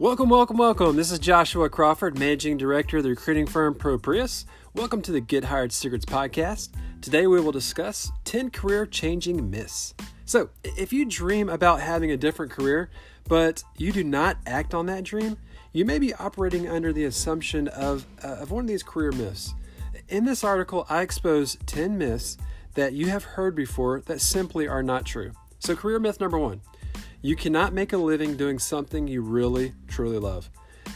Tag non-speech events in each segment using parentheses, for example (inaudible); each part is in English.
Welcome, welcome, welcome. This is Joshua Crawford, Managing Director of the recruiting firm ProPrius. Welcome to the Get Hired Secrets podcast. Today we will discuss 10 career changing myths. So, if you dream about having a different career, but you do not act on that dream, you may be operating under the assumption of, uh, of one of these career myths. In this article, I expose 10 myths that you have heard before that simply are not true. So, career myth number one you cannot make a living doing something you really, truly love.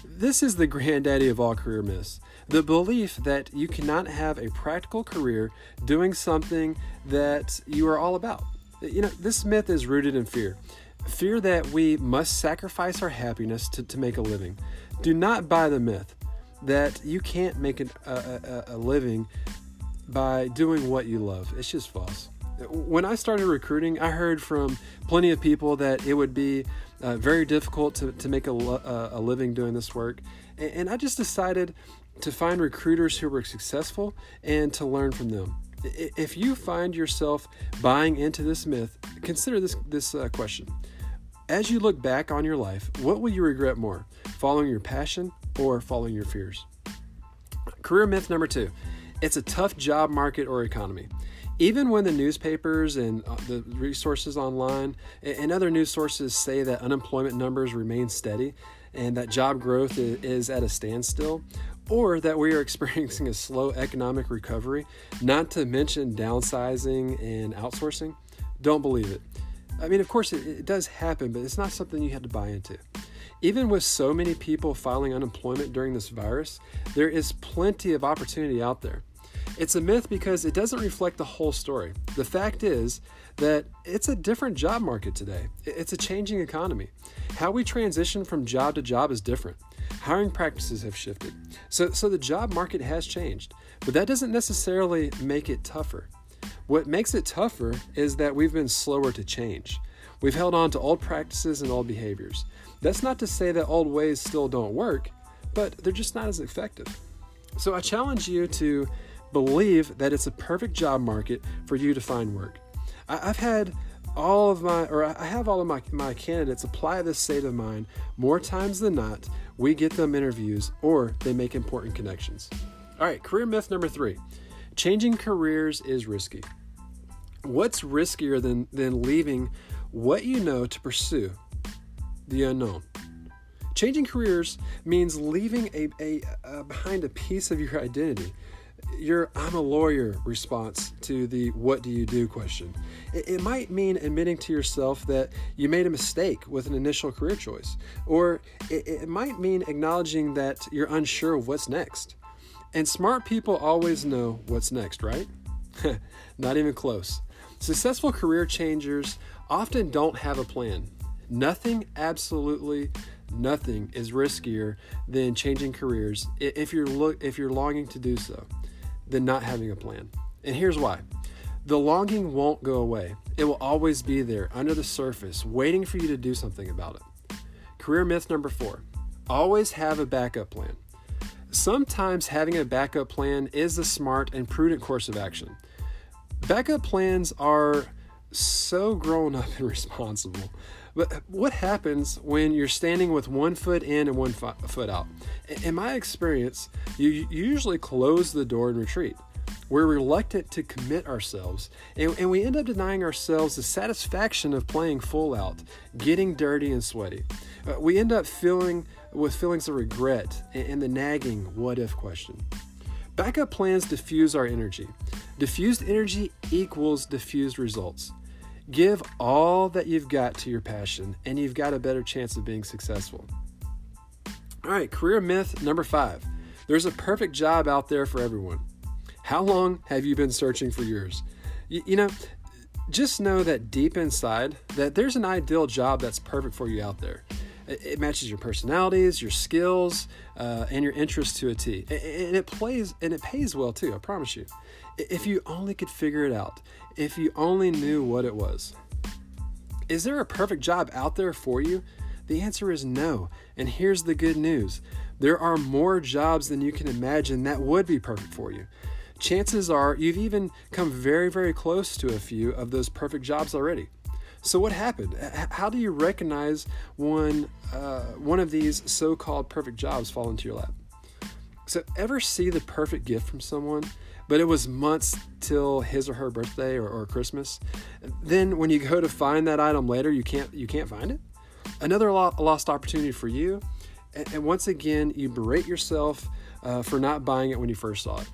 This is the granddaddy of all career myths. The belief that you cannot have a practical career doing something that you are all about. You know, this myth is rooted in fear. Fear that we must sacrifice our happiness to, to make a living. Do not buy the myth that you can't make a, a, a living by doing what you love. It's just false when I started recruiting, I heard from plenty of people that it would be uh, very difficult to, to make a, uh, a living doing this work. And, and I just decided to find recruiters who were successful and to learn from them. If you find yourself buying into this myth, consider this, this uh, question. As you look back on your life, what will you regret more, following your passion or following your fears? Career myth number two it's a tough job market or economy even when the newspapers and uh, the resources online and other news sources say that unemployment numbers remain steady and that job growth is at a standstill, or that we are (laughs) experiencing a slow economic recovery, not to mention downsizing and outsourcing, don't believe it. I mean, of course, it, it does happen, but it's not something you have to buy into. Even with so many people filing unemployment during this virus, there is plenty of opportunity out there. It's a myth because it doesn't reflect the whole story. The fact is that it's a different job market today, it's a changing economy. How we transition from job to job is different. Hiring practices have shifted. So, so the job market has changed, but that doesn't necessarily make it tougher. What makes it tougher is that we've been slower to change. We've held on to old practices and old behaviors. That's not to say that old ways still don't work, but they're just not as effective. So I challenge you to believe that it's a perfect job market for you to find work. I, have had all of my, or I have all of my, my candidates apply this state of mind more times than not. We get them interviews or they make important connections. All right, career myth number three changing careers is risky. What's riskier than, than leaving what you know to pursue the unknown? Changing careers means leaving a, a, a behind a piece of your identity your I'm a lawyer response to the what do you do question. It, it, might mean admitting to yourself that you made a mistake with an initial career choice, or it, it might mean acknowledging that you're unsure of what's next. And smart people always know what's next, right? (laughs) Not even close. Successful career changers often don't have a plan. Nothing, absolutely nothing, is riskier than changing careers if you're look if you're longing to do so than not having a plan. And here's why the longing won't go away, it will always be there under the surface, waiting for you to do something about it. Career myth number four always have a backup plan. Sometimes having a backup plan is the smart and prudent course of action. Backup plans are so grown up and (laughs) responsible. But what happens when you're standing with one foot in and one foot out? In my experience, you usually close the door and retreat. We're reluctant to commit ourselves, and, and we end up denying ourselves the satisfaction of playing full out, getting dirty and sweaty. Uh, we end up feeling with feelings of regret and, and the nagging what if question. Backup plans diffuse our energy. Diffused energy equals diffused results. Give all that you've got to your passion, and you've got a better chance of being successful. All right, career myth number five there's a perfect job out there for everyone. How long have you been searching for yours? You, you know, just know that deep inside that there's an ideal job that's perfect for you out there. It matches your personalities, your skills, uh, and your interests to a T. And it plays and it pays well too. I promise you. If you only could figure it out, if you only knew what it was. Is there a perfect job out there for you? The answer is no. And here's the good news there are more jobs than you can imagine that would be perfect for you. Chances are you've even come very, very close to a few of those perfect jobs already. So what happened? How do you recognize when uh, one of these so-called perfect jobs fall into your lap? So ever see the perfect gift from someone, but it was months till his or her birthday or, or Christmas? Then when you go to find that item later, you can't you can't find it. Another lost opportunity for you. And once again, you berate yourself uh, for not buying it when you first saw it.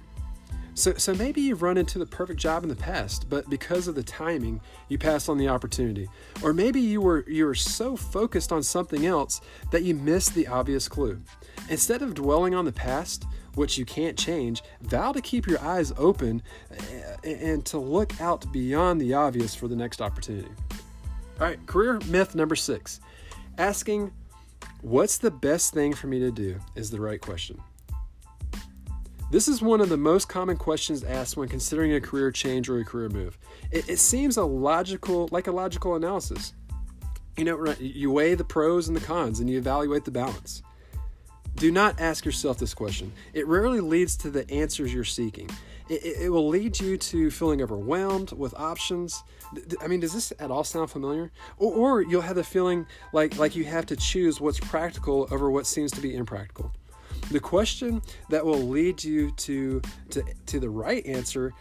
So, so maybe you've run into the perfect job in the past, but because of the timing, you passed on the opportunity. Or maybe you were you were so focused on something else that you missed the obvious clue. Instead of dwelling on the past, which you can't change, vow to keep your eyes open eh, eh, and to look out beyond the obvious for the next opportunity. All right, career myth number six asking, What's the best thing for me to do? is the right question. This is one of the most common questions asked when considering a career change or a career move. It, it seems a logical, like a logical analysis. You know, you weigh the pros and the cons and you evaluate the balance. Do not ask yourself this question. It rarely leads to the answers you're seeking. It, it, will lead you to feeling overwhelmed with options. I mean, does this at all sound familiar? Or, or you'll have the feeling like like you have to choose what's practical over what seems to be impractical. The question that will lead you to, to, to the right answer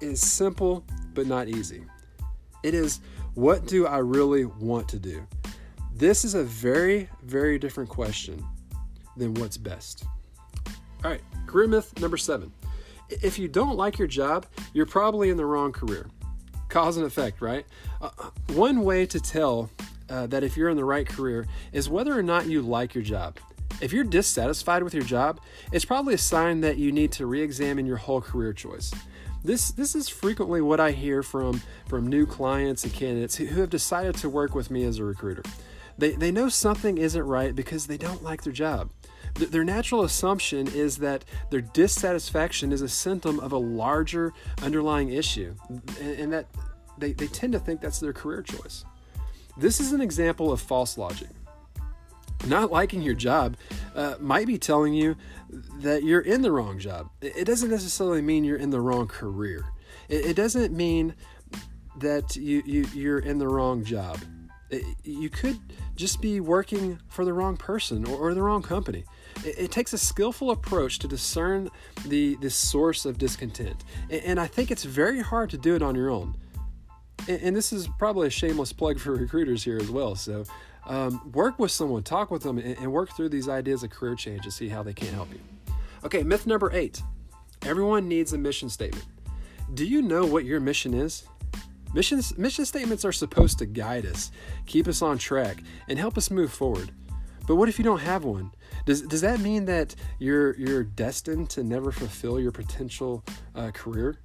is simple but not easy. It is, what do I really want to do? This is a very, very different question than what's best. All right, career myth number seven. If you don't like your job, you're probably in the wrong career. Cause and effect, right? Uh, uh one way to tell uh, that if you're in the right career is whether or not you like your job. If you're dissatisfied with your job, it's probably a sign that you need to re examine your whole career choice. This, this is frequently what I hear from, from new clients and candidates who, who have decided to work with me as a recruiter. They, they know something isn't right because they don't like their job. Th- their natural assumption is that their dissatisfaction is a symptom of a larger underlying issue, and, and that they, they tend to think that's their career choice. This is an example of false logic. Not liking your job uh, might be telling you that you're in the wrong job. It doesn't necessarily mean you're in the wrong career. It, it doesn't mean that you, you, you're in the wrong job. It, you could just be working for the wrong person or, or the wrong company. It, it, takes a skillful approach to discern the, the source of discontent. And, and I think it's very hard to do it on your own. And, and this is probably a shameless plug for (laughs) recruiters here as well. So um, work with someone, talk with them, and, and work through these ideas of career change to see how they can help you. Okay, myth number eight everyone needs a mission statement. Do you know what your mission is? Missions, mission statements are supposed to guide us, keep us on track, and help us move forward. But what if you don't have one? Does, does that mean that you're, you're destined to never fulfill your potential uh, career?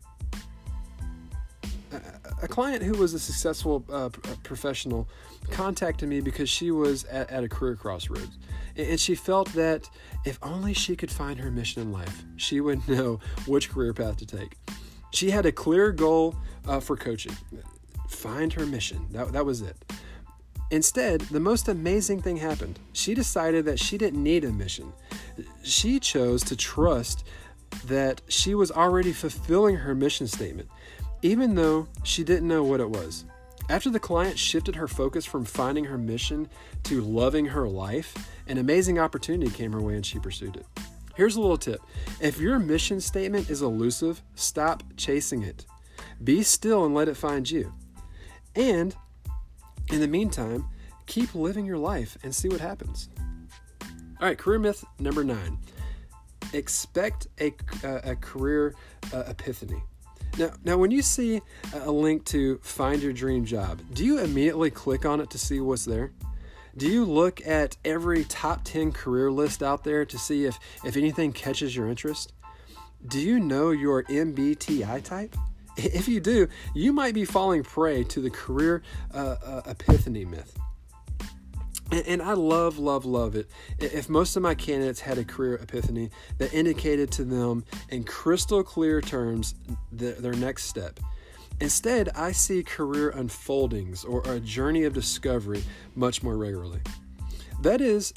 A client who was a successful uh, professional contacted me because she was at, at, a career crossroads. And she felt that if only she could find her mission in life, she would (laughs) know which career path to take. She had a clear goal uh, for coaching find her mission. That, that was it. Instead, the most amazing thing happened. She decided that she didn't need a mission. She chose to trust that she was already fulfilling her mission statement even though she didn't know what it was. After the client shifted her focus from finding her mission to loving her life, an amazing opportunity came her way and she pursued it. Here's a little tip if your mission statement is elusive, stop chasing it. Be still and let it find you. And in the meantime, keep living your life and see what happens. All right, career myth number nine expect a, a career uh, epiphany. Now, now, when you see a link to find your dream job, do you immediately click on it to see what's there? Do you look at every top 10 career list out there to see if, if anything catches your interest? Do you know your MBTI type? If you do, you might be falling prey to the career uh, uh, epiphany myth. And, I love, love, love it. If most of my candidates had a career epiphany that indicated to them in crystal clear terms the, their next step. Instead, I see career unfoldings or a journey of discovery much more regularly. That is,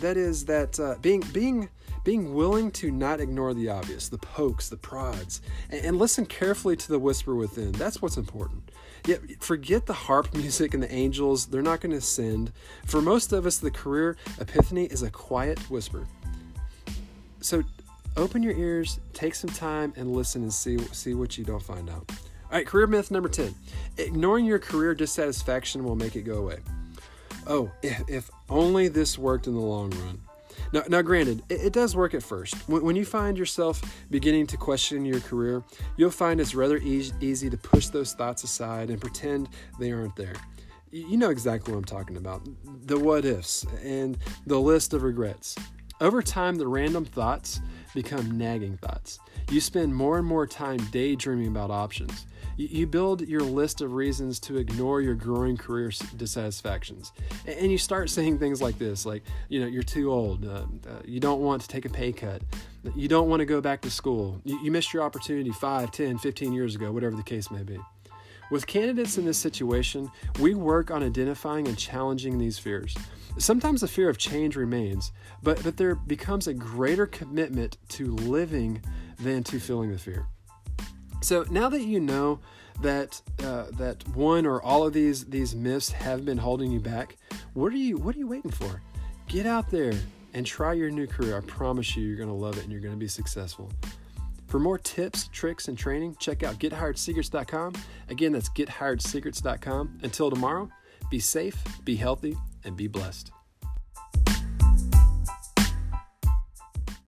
that is that uh, being being being willing to not ignore the obvious, the pokes, the prods, and, and listen carefully to the whisper within. That's what's important. Yet forget the harp music and the angels, they're not going to ascend. For most of us, the career epiphany is a quiet whisper. So open your ears, take some time, and listen and see, see what you don't find out. All right, career myth number 10 ignoring your career dissatisfaction will make it go away. Oh, if, if only this worked in the long run. Now, now granted, it, it does work at first. When, when, you find yourself beginning to question your career, you'll find it's rather e- easy to push those thoughts aside and pretend they aren't there. You know exactly what I'm talking about the what ifs and the list of regrets. Over time, the random thoughts become nagging thoughts. You spend more and more time daydreaming about options. You build your list of reasons to ignore your growing career dissatisfactions. And you start saying things like this like, you know, you're too old. Uh, uh, you don't want to take a pay cut. You don't want to go back to school. You, you missed your opportunity 5, 10, 15 years ago, whatever the case may be. With candidates in this situation, we work on identifying and challenging these fears. Sometimes the fear of change remains, but, but there becomes a greater commitment to living than to feeling the fear. So now that you know that uh, that one or all of these these myths have been holding you back, what are you what are you waiting for? Get out there and try your new career. I promise you, you're going to love it and you're going to be successful. For more tips, tricks, and training, check out gethiredsecrets.com. Again, that's gethiredsecrets.com. Until tomorrow, be safe, be healthy, and be blessed.